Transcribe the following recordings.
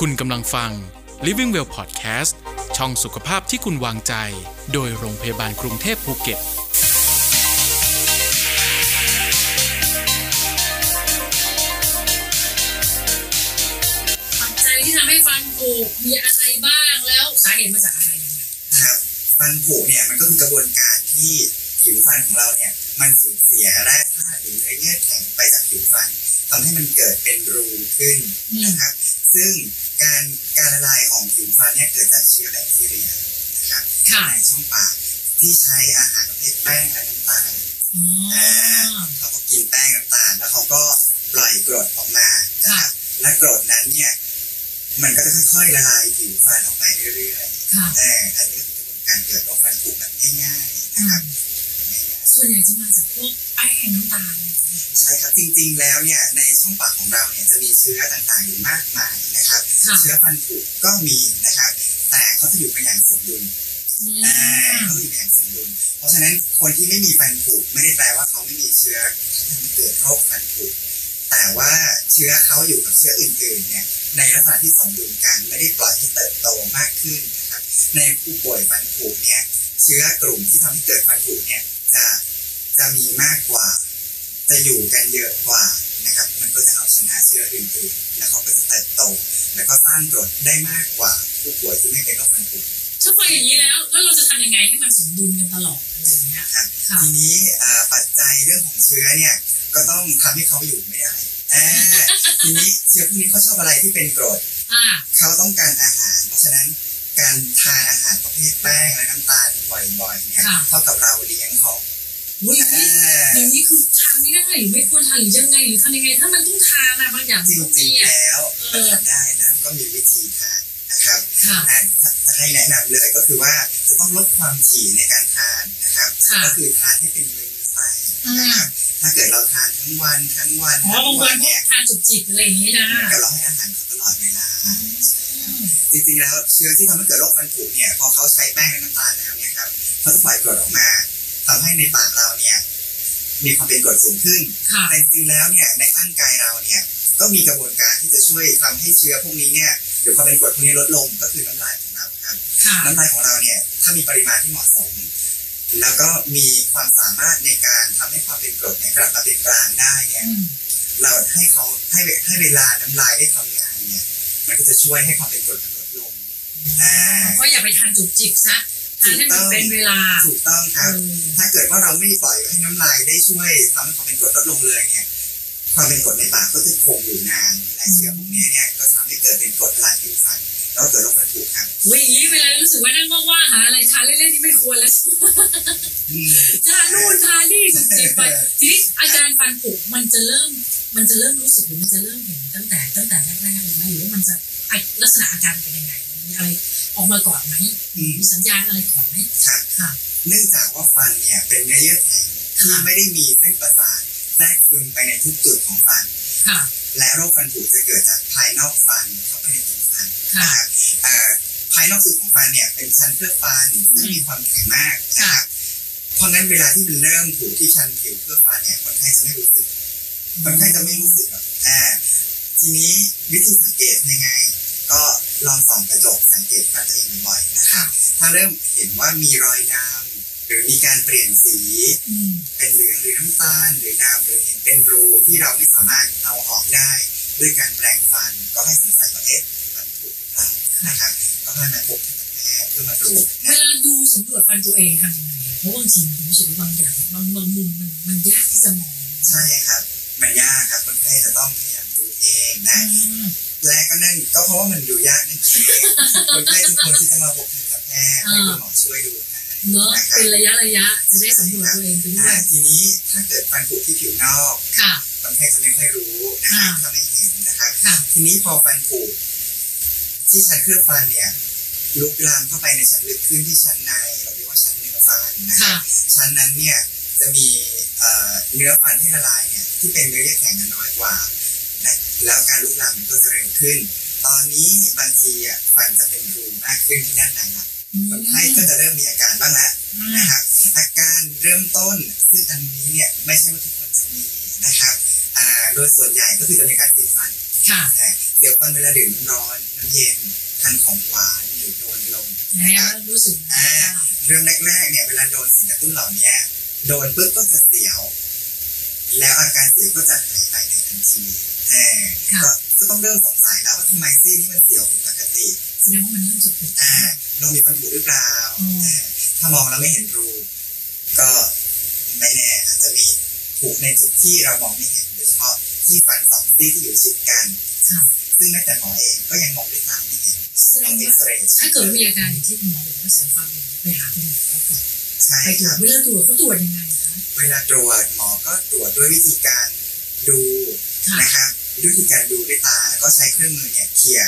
คุณกำลังฟัง Living Well Podcast ช่องสุขภาพที่คุณวางใจ โดยโรงพยาบาลกรุงเทพภูเก็ต ปัจจัยที่ทำให้ฟันผุมีอะไรบ้างแล้วสาเหตุมาจากอะไรยังไงครับฟันผุเนี่ยมันก็คือกระบวนการที่ผิวฟันของเราเนี่ยมันสูญเสียแร่ธาตุหรือเนื้อเยื่อแข็งไปจากผิวฟันทำให้มันเกิดเป็นรูขึ้นนะครับ ซึ่ง การการละลายของผิวฟันเนี่ยเกิดจากเชื้อแบคทีเรียนะครับค่ะในช่องปากที่ใช้อาหารประเภทแป้งและน้ำตาลอ๋อเขาก็กินแป้งน้ำตาลแล้วเขาก็ปล่อยกรดออกมานะครับและกรดนั้นเนี่ยมันก็จะค่อยๆละลายผิวฟันออกไปเรื่อยๆค่ะแต่อันนี้ก็คือกระบวนการเกิดโรคฟันผุแบบง่ายๆนะครับง่ายส่วนใหญ่จะมาจากพวก แป้งน้ำตาลอะไรอย่างเงี้ยๆใช่ครับจริงๆแล้วเนี่ยในช่องปากของเราเนี่ยจะมีเชื้อต่างๆอยู่มากมายนะครับค่ะเชื้อฟันผุก็มีนะครับ แต่เขาจะอยู่เป็นอย่างสมดุลอือ่ามเขาอยู่เป็นอย่างสมดุลเพราะฉะนั้นคนที่ไม่มีฟันผุไม่ได้แปลว่าเขาไม่มีเชื้อที่ทำให้เกิดโรคฟันผุแต่ว่าเชื้อเขาอยู่กับเชื้ออื่นๆเนี่ยในลักษณะที่สมดุลกันไม่ได้ปล่อยให้เติบโตมากขึ้นนะครับในผู้ป่วยฟันผุเนี่ยเชื้อกลุ่มที่ทำให้เกิดฟันผุเนี่ยจะ จะมีมากกว่า จะอยู่กันเยอะกว่านะครับ มันก็จะเอาชนะเชื้ออื่นๆ แล้วเขาก็จะเติบโต แล้วก็สร้างกรดได้มากกว่า ผู้ป่วยที่ไม่เป็นโรคฟันผุถ้าฟังอย่างนี้แล้วแล้วเราจะทำยังไงให้มันสมดุลกันตลอดอะไรอย่างเงี้ยครับค่ะทีนี้อ่าปัจจัยเรื่องของเชื้อเนี่ยก็ต้องทำให้เขาอยู่ไม่ได้อ่าทีนี้เชื้อพวกนี้เขาชอบอะไรที่เป็นกรดอ่าเขาต้องการอาหาร เพราะฉะนั้นการทานอาหารประเภทแป้งและน้ำตาลบ่อยๆเนี่ยค่ะเท่ากับเราเลี้ยงเขา อุ้ยอย่างนี้อ่าอย่างนี้คือทานไม่ได้หรือไม่ควรทานหรือยังไงหรือทำยังไง ถ้ามันต้องทานอะบางอย่างจมันต้องริมีงๆอะแล้วเอมันอทำได้นะก็มีวิธีทานนะครับค่ะอ่าจะให้แนะนำเลยก็คือว่าจะต้องลดความถี่ในการทานนะครับค่ะก็คือทานให้เป็นมื้อไปอืมนะครับถ้าเกิดเราทานทั้งวันทั้งวันอ๋อทั้บางงวัวันนพวเนี่กยทานจุกจิบอะไรอย่างนี้นะเหมือนกับเราให้อาหารเขาตลอดเวลาจริงๆแล้วเชื้อที่ทำให้เกิดโรคฟันผุเนี่ยพอเขาใช้แป้งและน้ำตาลแล้วเนี่ยครับเขาจะปล่อยกรดออกมา ทำให้ในปากเราเนี่ย มีความเป็นกรดสูงขึ้นค่ะแต่จริงๆแล้วเนี่ยในร่างกายเราเนี่ย ก็มีกระบวนการที่จะช่วยทำให้เชื้อพวกนี้เนี่ยหรือความเป็นกรดพวกนี้ลดลงก็คือน้ำลายของเราครับค่ะน้ำลายของเราเนี่ยถ้ามีปริมาณที่เหมาะสม แล้วก็มีความสามารถในการทำให้ความเป็นกรดเนี่ยกลับมาเป็นกลางได้เนี่ยอืมเราให้เขาให้เวให้เวลาน้ำลายได้ทำงานเนี่ย มันก็จะช่วยให้ความเป็นกรดมันลดลงอ่าก็อย่าไปทานจุกจิบซะ ทานให้มันเป็นเวลา ถูกต้องครับเออถ้าเกิดว่าเราไม่ปล่อยให้น้ำลายได้ช่วยทำให้ความเป็นกรดลดลงเลยเนี่ย ความเป็นกรดในปากก็จะคงอยู่นาน และเชื้อพวกนี้เนี่ยก็จะทำให้เกิดเป็นกรดละลายผิวฟันแล้วก็เกิดโรคฟันผุครับอุ้ยอย่างนี้เวลารู้สึกว่านั่งว่างๆหาอะไรทานเล่นๆนี่ไม่ควรแล้วอืมทานนู่นทานนี่จุกจิบไป ทีนี้อาการฟันผุมันจะเริ่ม มันจะเริ่มรู้สึกหรือมันจะเริ่มเห็นตั้งแต่ตั้งแต่แรกๆเลยไหมหรือว่ามันจะไอลักษณะอาการเป็นยังไงมีอะไร ออกมาก่อนไหมอืมมีสัญญาณอะไรก่อนไหมครับค่ะ เนื่องจากว่าฟันเนี่ยเป็นเนื้อเยื่อแข็งที่ค่ะไม่ได้มีเส้นประสาทแทรกซึมไปในทุกจุดของฟันค่ะและโรคฟันผุจะเกิดจากภายนอกฟันเข้าไปในตัวฟันค่ะนะครับเอ่อภายนอกสุดของฟันเนี่ยเป็นชั้นเคลือบฟันซึ่งมีความแข็งมากนะครับเพราะงั้นเวลาที่มันเริ่มผุที่ชั้นผิวเคลือบฟันเนี่ยคนไข้จะไม่รู้สึกคนไข้จะไม่รู้สึกหรอกอ่าทีนี้วิธีสังเกตยังไง ก็ ลองส่องกระจกสังเกตฟันตัวเองบ่อยๆนะครับถ้าเริ่มเห็นว่ามีรอยดำหรือมีการเปลี่ยนสีอืมเป็นเหลืองหรือน้ำตาลหรือดำหรือเห็นเป็นรูที่เราไม่สามารถเอาออกได้ ด้วยการแปรงฟันก็ให้สงสัยว่าเอ๊ะฟันผุหรือเปล่านะครับก็ให้มาพบทันตแพทย์เพื่อมาดูเวลาดูสำรวจฟันตัวเองทำยังไงอะเพราะบางทีผมรู้สึกว่าบางอย่างบางบางมุมมันมันยากที่จะมองใช่ครับมันยากครับคนไข้จะต้องพยายามดูเองนะอืม และก็นั่นก็เพราะว่ามันดูยากนั่นเองคนไข้จึงควรที่จะมาพบทันตแพทย์ให้คุณหมอช่วยดูให้เนาะนะครับเป็นระยะระยะจะได้สำรวจตัวเองไปด้วอ่ายทีนี้ถ้าเกิดฟันผุที่ผิวนอกค่ะคนไข้จะไม่ค่อยรู้นะครับอ่าถ้าไม่เห็นนะครับค่ะทีนี้พอฟันผุที่ชั้นเคลือบฟันเนี่ยลุกลามเข้าไปในชั้นลึกขึ้นที่ชั้นใน เราเรียกว่าชั้นเนื้อฟันนะคค่ะรับชั้นนั้นเนี่ยจะมีเอ่อเนื้อฟันที่ละลายเนี่ยที่เป็นเนื้อเยื่อแข็งน้อยกว่านะ แล้วการลุกลามมันก็จะเร็วขึ้น ตอนนี้บางทีอะฟันจะเป็นรูมากขึ้นที่ด้านในละคนไข้ก็จะเริ่มมีอาการบ้างแล้วอืมนะครับอาการเริ่มต้นซึ่งอันนี้เนี่ยไม่ใช่ว่าทุกคนจะมีนะครับอ่าโดยส่วนใหญ่ก็คือจะมีการเสียฟันค่ะนะเสียวฟันเวลาดื่มน้ำร้อนน้ำเย็นทานของหวานหรือโดนลมอันนะนี้ครับเริ่มรู้สึกแล้วอ่าค่ะเริ่มแรกๆเนี่ยเวลาโดนสิ่งกระตุ้นเหล่านี้โดนปุ๊บก็จะเสียว แล้วอาการเสียวก็จะหายไปในทันที เออค่ะก็ก็ต้องเริ่มสงสัยแล้วว่าทำไมซี่นี้มันเสียวผิดปกติแสดงว่ามันเริ่มจะปวดอ่าเรามีฟันผุหรือเปล่าอืมเออถ้ามองแล้วไม่เห็นรู ก็ไม่แน่อาจจะมีผุในจุดที่เรามองไม่เห็นโดยเฉพาะที่ฟันสองซี่ที่อยู่ชิดกันค่ะซึ่งแม้แต่หมอเองก็ยังมองด้วยตาไม่เห็นแสดต้องงว่าเอ็กซเรย์ถ้าเกิดมีอาการอย่างที่คุณหมอบอกว่าเสียวฟันเลยไปหาคุณหมอก่อนใช่ไปตรควจรับเวลาตรวจเขาตรวจยังไงคะเวลาตรวจหมอก็ตรวจด้วยวิธีการดูค่ะนะครับ ด้วยวิธีการดูด้วยตาแล้วก็ใช้เครื่องมือเนี่ยเขี่ย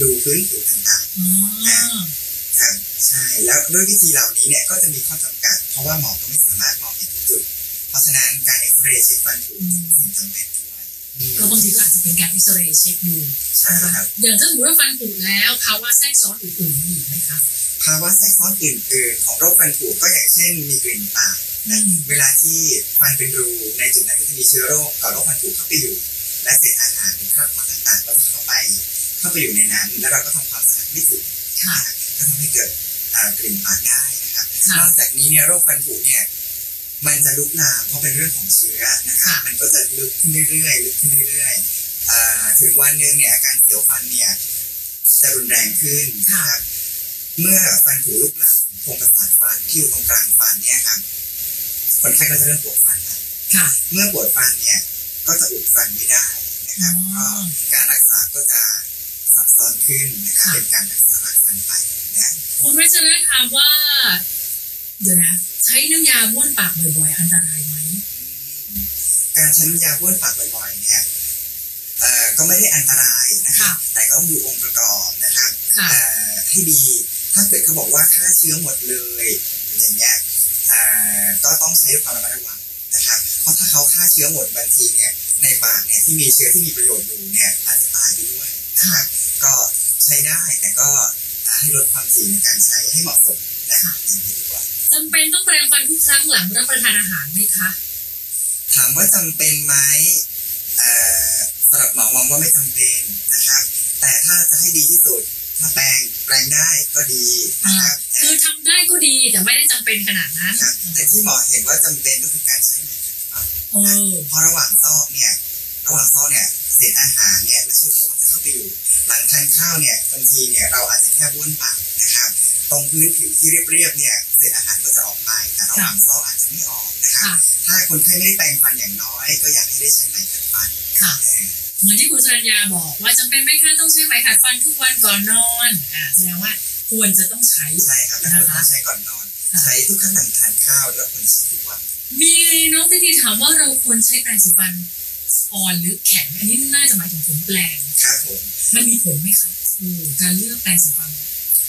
ดูพื้นผิวต่างอ๋อๆครับใช่แล้วด้วยวิธีเหล่านี้เนี่ยก็จะมีข้อจำกัด เพราะว่าหมอก็ไม่สามารถมองเห็นทุกจุด เพราะฉะนั้นการเอ็กซเรย์เช็คฟันผุเป็นสิ่งจำเป็นด้วยอืมก็บางทีก็อาจจะเป็นการเอ็กซเรย์เช็คดูใช่นะครัคะบอย่างถ้าสมมติว่าฟันผุแล้วภาวะแทรกซ้อนอื่นๆมีอีกไหมคะภาวะแทรกซ้อนอื่นๆ ของโรคฟันผุก็อย่างเช่น มีกลิ่นปากอืนะมเวลาที่ฟันเป็นรูในจุดนั้นก็จะมีเชื้อโรคก่อโรคฟันผุเข้าไปอยู่ และเศษอาหารหรือคราบพักต่างๆ ก็จะเข้าไปเข้าไปอยู่ในนั้น แล้วเราก็ทำความสะอาดไม่ถึงค่ะก็ทำให้เกิดอ่ากลิ่นปากได้นะครับค่ะนอกจากนี้เนี่ยโรคฟันผุเนี่ยมันจะลุกลามเพราะเป็นเรื่องของเชื้อนะครับค่ะมันก็จะลึกขึ้นเรื่อยๆลึกขึ้นเรื่อยๆอ่าถึงวันหนึ่งเนี่ยอาการเสียวฟันเนี่ยจะรุนแรงขึ้นนะครับเมื่อฟันผุลุกลามถึงโครงประสาทฟันที่อยู่ตรงกลางฟันเนี่ยครับคนไข้ก็จะเริ่มปวดฟันแล้วค่ะเมื่อปวดฟันเนี่ย ก็จะอุดฟันไม่ได้นะครับอ๋อก็การรักษาก็จะซับซ้อนขึ้นนะครับค่ะเป็นการรักษารากฟันไปนะคุณวัชระถามว่า เดี๋ยวนะ ใช้น้ำยาบ้วนปากบ่อยๆ อันตรายไหมการใช้น้ำยาบ้วนปากบ่อยๆ เนี่ยเอ่อก็ไม่ได้อันตรายนะครับแต่ก็ต้องดูองค์ประกอบนะครับค่ะเอ่อให้ดีถ้าเกิดเขาบอกว่าฆ่าเชื้อหมดเลย อย่างเงี้ยเอ่อก็ต้องใช้ด้วยความระมัดระวังนะครับ เพราะถ้าเขาฆ่าเชื้อหมดบางทีเนี่ยในปากเนี่ยที่มีเชื้อที่มีประโยชน์อยู่เนี่ยอาจจะตายไปด้วยนะครับก็ใช้ได้แต่ก็ให้ลดความถี่ในการใช้ให้เหมาะสมนะครับอย่างนี้ดีกว่าจำเป็นต้องแปรงฟันทุกครั้งหลังรับประทานอาหารไหมคะถามว่าจำเป็นไหมเอ่อสำหรับหมอมองว่าไม่จำเป็นนะครับ แต่ถ้าจะให้ดีที่สุด ถ้าแปลงแปลงได้ก็ดีนะครับคือทำได้ก็ดีแต่ไม่ได้จำเป็นขนาดนั้นครับแต่ที่หมอเห็นว่าจำเป็นก็คือการใช้ไหมขัดฟัน เออเพราะระหว่างซอกเนี่ย ระหว่างซอกเนี่ยเศษอาหารเนี่ยและเชื้อโรคมันจะเข้าไปอยู่ หลังทานข้าวเนี่ยบางทีเนี่ยเราอาจจะแค่บ้วนปากนะครับ ตรงพื้นผิวที่เรียบๆเนี่ยเศษอาหารก็จะออกไปแต่ระหว่างซอกอาจจะไม่ออกนะครับค่ะถ้าคนไข้ไม่ได้แปรงฟันอย่างน้อย ก็อยากให้ได้ใช้ไหมขัดฟันค่ะเออเหมือนที่คุณสรัญญาบอกว่าจำเป็นไหมคะต้องใช้ไหมขัดฟันทุกวันก่อนนอนอ่าแสดงว่าควรจะต้องใช้ใช่ครับและควรต้องใช้ก่อนนอนค่ะใช้ทุกครั้งหลังทานข้าวแล้วควรใช้ทุกวัน มีน้องติตีถามว่าเราควรใช้แปรงสีฟันอ่อนหรือแข็ง อันนี้น่าจะหมายถึงขนแปรงครับผมมันมีผลไหมคะอือการเลือกแปรงสีฟัน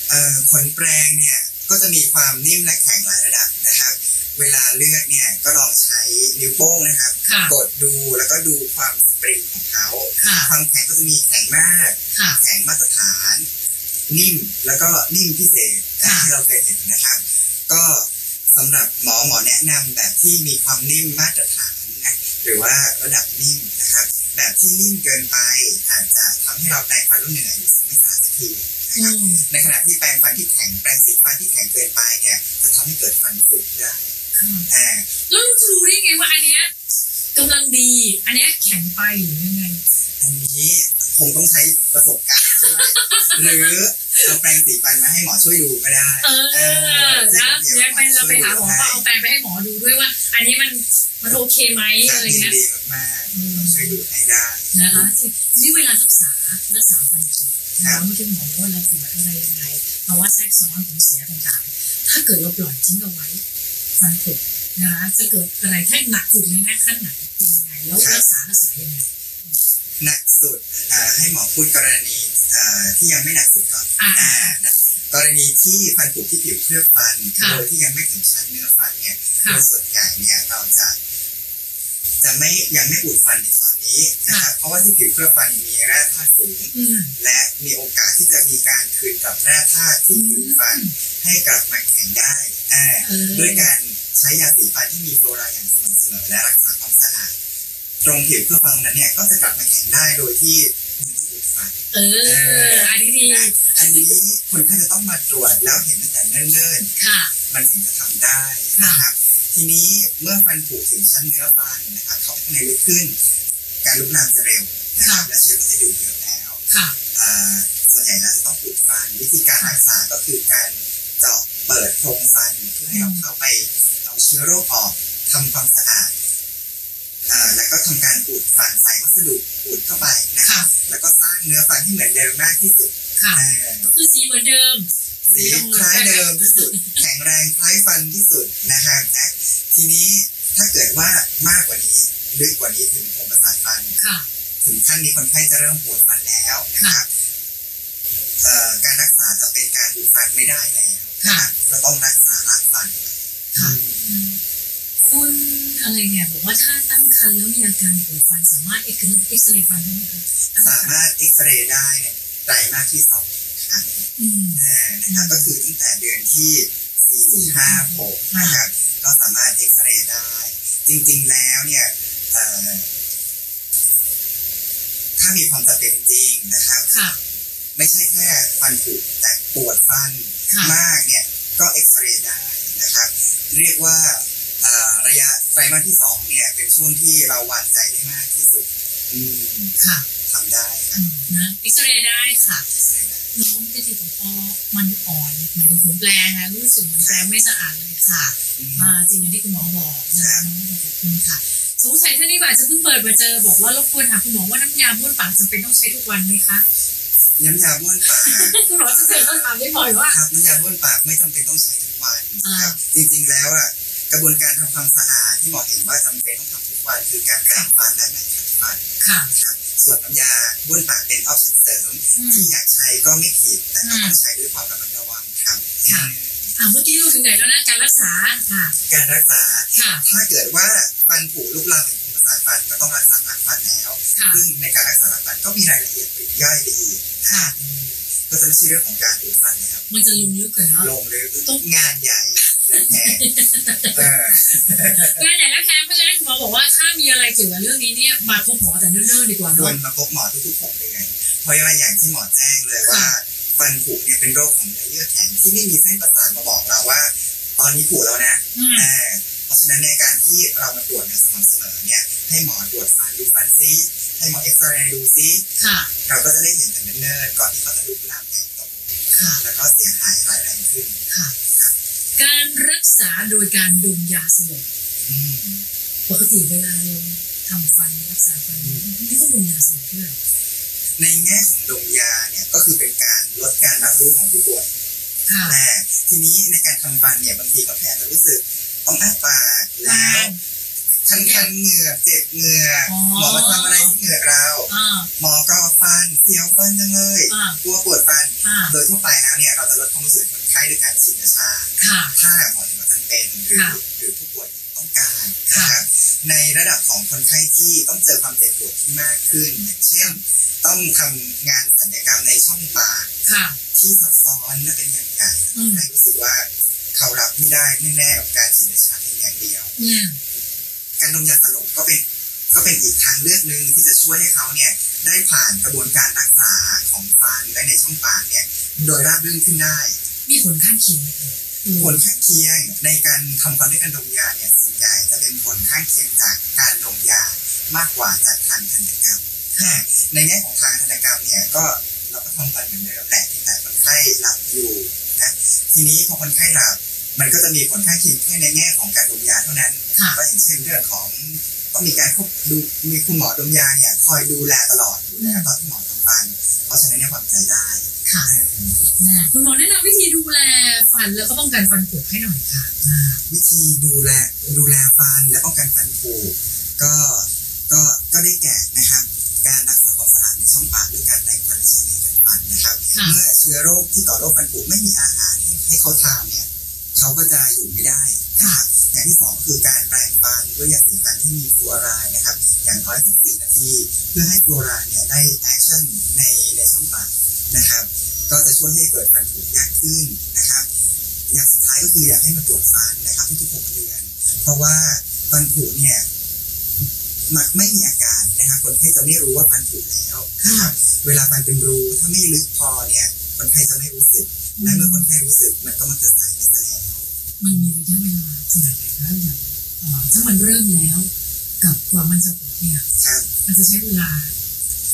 เอ่อขนแปรงเนี่ยก็จะมีความนิ่มและแข็งหลายระดับนะครับ เวลาเลือกเนี่ยก็ลองใช้นิ้วโป้งนะครับค่ะกดดูแล้วก็ดูความสปริงของเขาค่ะความแข็งก็จะมีแข็งมากค่ะแข็งมาตรฐาน นิ่มแล้วก็นิ่มพิเศษค่ะที่เราเคยเห็นนะครับ ก็ สำหรับหมอหมอแนะนำแบบที่มีความนิ่มมาตรฐานนะหรือว่าระดับนิ่มนะครับ แบบที่นิ่มเกินไปอาจจะทำให้เราแปรงฟันแล้วเหนื่อยรู้สึกไม่สะอาดสักทีนะอืครับมในขณะที่แปรงฟันที่แข็งแปรงสีฟันที่แข็งเกินไปเนี่ยจะทำให้เกิดฟันสึกได้ค่ะอ่าแล้วเราจะรู้ได้ไงว่าอันเนี้ยกำลังดี อันเนี้ยแข็งไปหรือยังไงอันนี้คงต้องใช้ประสบการณ์ช่วยหรือ เอาแปรงสีฟันมาให้หมอช่วยดูก็ได้ เออเออนะเดี๋ยวไปเราไปหาหมอก็เอาแปรงไปให้หมอดูด้วยว่า อันนี้มันมันโอเคไหมครัอะบไรยินเงี้ยดีมากอืมๆช่วยดูให้ได้นะคะทีทีนี้เวลารักษารักษาฟันผุนะคะเมื่อกี้หมอว่าเราตรวจอะไรยังไงภาวะแทรกซ้อนของเสียต่างๆ ถ้าเกิดเราปล่อยทิ้งเอาไว้ฟันผุนะคะจะเกิดอะไรถ้าหนักสุดเลยนะขั้นไหนเป็นยังไงแล้วรักษารักษายังไงหนัก สุดอ่าให้หมอพูดกรณีอ่าที่ยังไม่หนักสุดก่อนอ่าอ่านะกรณีที่ฟันผุที่ผิวเคลือบฟันค่ะโดยที่ยังไม่ถึงชั้นเนื้อฟันเนี่ยค่ะโดยส่วนใหญ่เนี่ยเราจะจะไม่ยังไม่อุดฟันในตอนนี้นะครับเพราะว่าที่ผิวเคลือบฟันมีแร่ธาตุสูงอืมและมีโอกาสที่จะมีการคืนกลับแร่ธาตุที่ผิวฟันให้กลับมาแข็งได้อ่าเออด้วยการใช้ยาสีฟันที่มีฟลูออไรด์อย่างสม่ำเสมอและรักษาความสะอาด ตรงผิวเคลือบฟันนั้นเนี่ยก็จะกลับมาแข็งได้โดยที่ไม่ต้องอุดฟันเออ อันนี้ดีอันนี้คนไข้จะต้องมาตรวจแล้วเห็นตั้งแต่เนิ่นค่ะๆมันถึงจะทำได้นะครับทีนี้เมื่อฟันผุถึงชั้นเนื้อฟันนะครับเข้าข้างในลึกขึ้น การลุกลามจะเร็วนะครับและเชื้อก็จะอยู่เยอะแล้วค่ะอ่าส่วนใหญ่แล้วจะต้องอุดฟันวิธีการรักษาก็คือการเจาะเปิดโพรงฟันเพื่อให้เราเข้าไปเอาเชื้อโรคออกทำความสะอาดอ่า แล้วก็ทำการอุดฟันใส่วัสดุอุดเข้าไปนะครับแล้วก็สร้างเนื้อฟันให้เหมือนเดิมมากที่สุดค่ะอ่าก็คือสีเหมือนเดิม สีคล้ายเดิมที่สุด แข็งแรงคล้ายฟันที่สุดนะครับนะทีนี้ถ้าเกิดว่ามากกว่านี้ลึกกว่านี้ถึงโครงประสาทฟันค่ะถึงขั้นนี้คนไข้จะเริ่มปวดฟันแล้วนะครับเอ่อการรักษาจะเป็นการอุดฟันไม่ได้แล้วนะครับจะต้องรักษารากฟันค่ะอืมคุณ อะไรเนี่ยบอกว่าถ้าตั้งครรภ์แล้วมีอาการปวดฟันสามารถเอ็กซเอ็กซเรย์ฟันได้ไหมคะตั้งสาครรภ์มารถเอ็กซเรย์ได้ในไตรมาสที่สองครั้งอืมอ่านะครับก็คือตั้งแต่เดือนที่สี่ห้าหกนะครับก็สามารถเอ็กซเรย์ได้ จริงๆแล้วเนี่ยเอ่อถ้ามีความจำเป็นจริงนะครับค่ะไม่ใช่แค่ฟันผุแต่ปวดฟันค่ะมากเนี่ยก็เอ็กซเรย์ได้นะครับ เรียกว่าเอ่อระยะ ไตรมาสที่สองเนี่ยเป็นช่วงที่เราวางใจได้มากที่สุดอืมค่ะทำได้ครัอืบมนะเอ็กซเรย์ได้ค่ะเอ็กซเรย์ได้น้องพิธีบอกพอมันอ่อนหมายถึงขนแปลงอะรู้สึกเหมือนแปลงไม่สะอาดเลยค่ะอืมอ่าจริงอย่างที่คุณหมอบอกนะคะน้องก็บอกขอบคุณค่ะสงสัยท่านนี้อาจจะเพิ่งเปิดมาเจอบอกว่ารบกวนถามคุณหมอว่าน้ำยาบ้วนปากจำเป็นต้องใช้ทุกวันไหมคะน้ำยาบ้วนปากคุณหมอจะเจอคำถามนี้บ่อยว่าครับน้ำยาบ้วนปากไม่จำเป็นต้องใช้ทุกวันอ่าครับจริงๆแล้วอะ กระบวนการทำความสะอาดที่หมอเห็นว่าจำเป็นต้องทำทุกวันคือการแปรงฟันและไหนขัดฟันค่ะครับส่วนน้ำยาบ้วนปากเป็นออปชั่นเสริมอืมที่อยากใช้ก็ไม่ผิด แต่ก็อืมต้องใช้ด้วยความระมัดระวังครับค่ะอ่าเมื่อกี้เราถึงไหนแล้วนะการรักษาค่ะการรักษาค่ะถ้าเกิดว่าฟันผุลุกลามถึงโครงประสาทฟันก็ต้องรักษารากฟันแล้วค่ะซึ่งในการรักษารากฟันก็มีรายละเอียดปลีกย่อยไปอีกนะค่ะอืมก็จะไม่ใช่เรื่องของการดูดฟันแล้ว มันจะลงลึกเกินเนาะลงหรือต้องงานใหญ่ และแพงเอองานใหญ่และแพงเพราะฉะนั้นคุณหมอบอกว่าถ้ามีอะไรเกี่ยวกับเรื่องนี้เนี่ยมาพบหมอแต่เนิ่นๆดีกว่าควรเนาะมาพบหมอทุกๆหกเดือนเพราะว่าอย่างที่หมอแจ้งเลยว่าฟันผุเนี่ยเป็นโรคของเนื้อเยื่อแข็งที่ไม่มีเส้นประสาทมาบอกเราว่า ตอนนี้ผุแล้วนะอืมอ่าเพราะฉะนั้นในการที่เรามาตรวจในยสม่ำเสมอเนี่ย ให้หมอตรวจฟันดูฟันซิให้หมอเอ็กซเรย์ดูซิค่ะ เราก็จะได้เห็นแต่เนิ่นๆก่อนที่เขาจะลุกลามใหญ่โตค่ะ แล้วก็เสียหายร้ายแรงขึ้นค่ะครับ การรักษาโดยการดมยาสลบอืมปกติเวลาลงทำฟันรักษาฟันไม่ต้องดมยาสลบด้วยในแง่ของดมยาเนี่ยก็คือเป็นการลดการรับรู้ของผู้ป่วยค่ะแต่ทีนี้ในการทำฟันเนี่ยบางทีเขาแผลจะรู้สึกต้องอ้าปากแล้ว คันคันๆเหงือกเจ็บเหงือกอ๋อหมอมาทำอะไรที่เหงือกเราอ่าหมอกรอฟันเสียวฟันจังเลยอ่ากลัวปวดฟันอ่าโดยทั่วไปแล้วเนี่ยเราจะลดความรู้สึกคนไข้ด้วยการฉีดยาชาค่ะถ้าหมอเห็นว่าจำเป็นหรือค่ะหรือผู้ป่วยต้องการค่ะนะครับในระดับของคนไข้ที่ต้องเจอความเจ็บปวดที่มากขึ้นอย่างเช่น ต้องทำงานศัลยกรรมในช่องปากค่ะที่ซับซ้อนและเป็นอย่างใหญ่อืมให้รู้สึกว่าเขารับไม่ได้แน่ๆกับการฉีดยาชาเพียงอย่างเดียว อืมการดมยาสลบก็เป็นก็เป็นอีกทางเลือกหนึ่งที่จะช่วยให้เขาเนี่ยได้ผ่านกระบวนการรักษาของฟันและในช่องปากเนี่ยโดยราบรื่นขึ้นได้ มีผลข้างเคียงไหมเอ่ยอืมผลข้างเคียงในการทำฟันด้วยการดมยาเนี่ยส่วนใหญ่จะเป็นผลข้างเคียงจากการดมยามากกว่าจากทางทันตกรรมค่ะในแง่ของทางทันตกรรมเนี่ยก็เราก็ทำฟันเหมือนเดิมแหละแต่คนไข้หลับอยู่นะทีนี้พอคนไข้หลับ มันก็จะมีผลข้างเคียงแค่ในแง่ของการดมยาเท่านั้นค่ะก็อย่างเช่นเรื่องของต้องมีการควบดูมีคุณหมอดมยาเนี่ยคอยดูแลตลอดอยู่แล้วตอนที่หมอทำฟันเพราะฉะนั้นเนี่ยวางใจได้ค่ะเออนะคุณหมอแนะนำวิธีดูแลฟันแล้วก็ป้องกันฟันผุให้หน่อยค่ะอ่าวิธีดูแลดูแลฟันและป้องกันฟันผุก็ก็ก็ได้แก่นะครับการรักษาความสะอาดในช่องปากด้วยการแปรงฟันและใช้ไหมขัดฟันนะครับค่ะเมื่อเชื้อโรคที่ก่อโรคฟันผุไม่มีอาหารให้ให้เขาทานเนี่ย เขาก็จะอยู่ไม่ได้นะครับอย่างที่สองคือการแปรงฟันด้วยยาสีฟันที่มีฟลูออไรด์นะครับ อย่างน้อยสักสี่นาที เพื่อให้ฟลูออไรด์เนี่ยได้ action ในในช่องปากนะครับ ก็จะช่วยให้เกิดฟันผุยากขึ้นนะครับ อย่างสุดท้ายก็คืออยากให้มาตรวจฟันนะครับทุกๆหกเดือน เพราะว่าฟันผุเนี่ยมักไม่มีอาการนะครับคนไข้จะไม่รู้ว่าฟันผุแล้วนะครับเวลาฟันเป็นรูถ้าไม่ลึกพอเนี่ยคนไข้จะไม่รู้สึกและเมื่อคนไข้รู้สึกมันก็มักจะ มันมีระยะเวลาขนาดไหนคะอย่างเอ่อถ้ามันเริ่มแล้ว กับกว่ามันจะผลเนี่ยครับมันจะใช้เวลา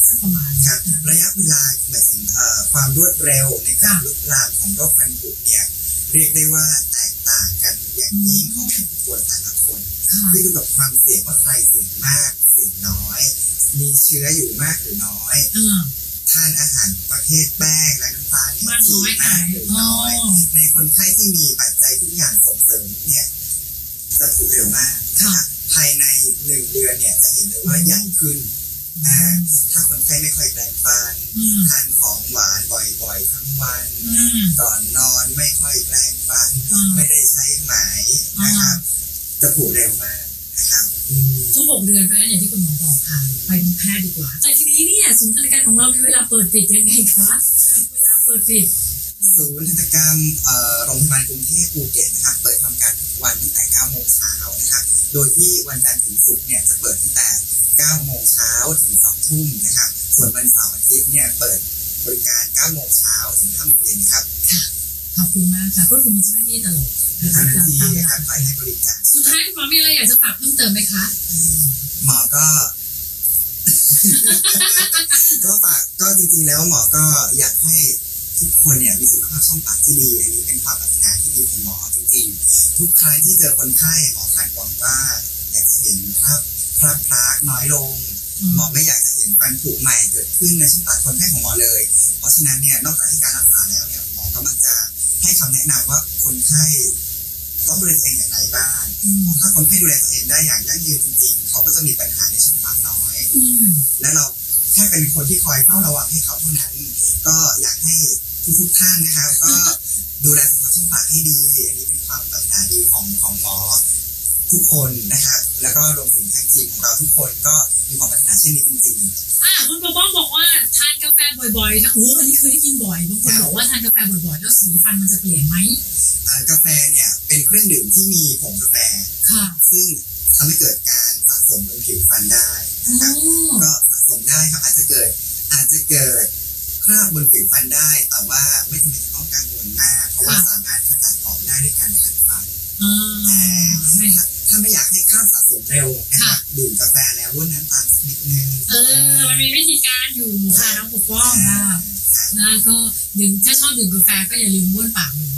สักประมาณครับนานระยะเวลาหมายถึงเอ่อความรวดเร็วในการค่ะลุกลามของโรคฟันผุเนี่ยเรียกได้ว่าแตกต่างกันอย่างยิ่งของผู้ป่วยแต่ละคนค่ะขึ้นอยู่กับความเสี่ยงว่าใครเสี่ยงมาก เสี่ยงน้อย มีเชื้ออยู่มากหรือน้อยเออทานอาหารประเภทแป้งและน้ำตาลเนี่ยมากน้ถี่อยมากหรืออ๋อน้อย ในคนไข้ที่มีปัจจัยทุกอย่างส่งเสริมเนี่ยจะผุเร็วมากค่ะภายในหนึ่งเดือนเนี่ยจะเห็นเลยว่าใหญ่ขึ้นอ่าถ้าคนไข้ไม่ค่อยแปรงฟันอืมทานของหวานบ่อยๆทั้งวันอืมก่อนนอนไม่ค่อยแปรงฟันอ่าไม่ได้ใช้ไหมนะครับจะผุเร็วมากนะครับอืม ทุก หกเดือนเพราะฉะนั้นอย่างที่คุณหมอบอกค่ะไปพบแพทย์ดีกว่า แต่ทีนี้เนี่ยศูนย์ธนาการของเรามีเวลาเปิดปิดยังไงคะเวลาเปิดปิดศูนย์ทันตกรรมเอ่อโรงพยาบาลกรุงเทพภูเก็ตนะครับเปิดทำการทุกวันตั้งแต่9โมงเช้านะครับโดยที่วันจันทร์ถึงศุกร์เนี่ยจะเปิดตั้งแต่9โมงเช้าถึง2ทุ่มนะครับส่วนวันเสาร์อาทิตย์เนี่ยเปิดบริการ9โมงเช้าถึง5โมงเย็นครับขอบคุณมากค่ะก็คือมีเจ้าหน้าที่ตลอด นะเจ้าคะหน้าที่ตามนะหคลัรับกคอยให้บริการ สุดท้ายคุณหมอมีอะไรอยากจะฝากเพิ่มเติมไหมคะอืมหมอก็ ก็ฝากก็จริงๆแล้วหมอก็อยากให้ทุกคนเนี่ยมีสุขภาพช่องปากที่ดี อันนี้เป็นความปรารถนาที่ดีของหมอจริงๆ ทุกครั้งที่เจอคนไข้หมอคาดหวังว่าอยากจะเห็นคราบคราบพลากน้อยลง หมอไม่อยากจะเห็นฟันผุใหม่ ที่คอยเฝ้าระวังให้เขาเท่านั้น ก็อยากให้ทุกๆท่านนะครับก็ดูแลสุขภาพช่องปากให้ดี อันนี้เป็นความปรารถนาดีของของหมอทุกคนนะครับ แล้วก็รวมถึงทางทีมของเราทุกคนก็มีความปรารถนาเช่นนี้จริงอ่าคุณปกป้องบอกว่าทานกาแฟบ่อยๆนะโอ้อันนี้เคยได้ยินบ่อยบางคนบอกว่าทานกาแฟบ่อยๆ แล้วสีฟันมันจะเปลี่ยนไหมๆเอ่อกาแฟเนี่ยเป็นเครื่องดื่มที่มีผงกาแฟค่ะ ซึ่งทำให้เกิดการสะสมบนผิวฟันได้โอ้นะครับก็ สะสมได้ครับอาจจะเกิด อาจจะเกิดคราบบนผิวฟันได้ แต่ว่าไม่จำเป็นจะต้องกังวลมาก เพราะว่าสามารถขจัดออกได้ด้วยการขัดฟันอ่าไม่ถ้าถ้าไม่อยากให้คราบสะสมเร็วนะครับดื่มกาแฟแล้วว่นน้ำตาลสักนิดนึงเออมันมีวิธีการอยู่ค่ะน้องปกป้องอ่าค่ะนะก็ดื่มถ้าชอบดื่มกาแฟก็อย่าลืมบ้วนปากบ่อยๆ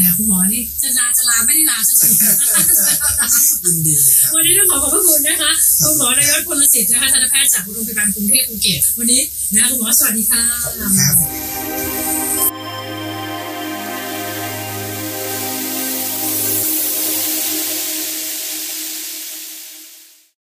นะคุณหมอนี่จะลาจะลาไม่ได้ลาสักทียินดีครับวันนี้ต้องขอขอบพระคุณนะคะคุณหมอนายศพลสิทธิ์นะคะทันตแพทย์จากโรงพยาบาลกรุงเทพภูเก็ตวันนี้นะคุณหมอสวัสดีค่ะขอบคุณครับ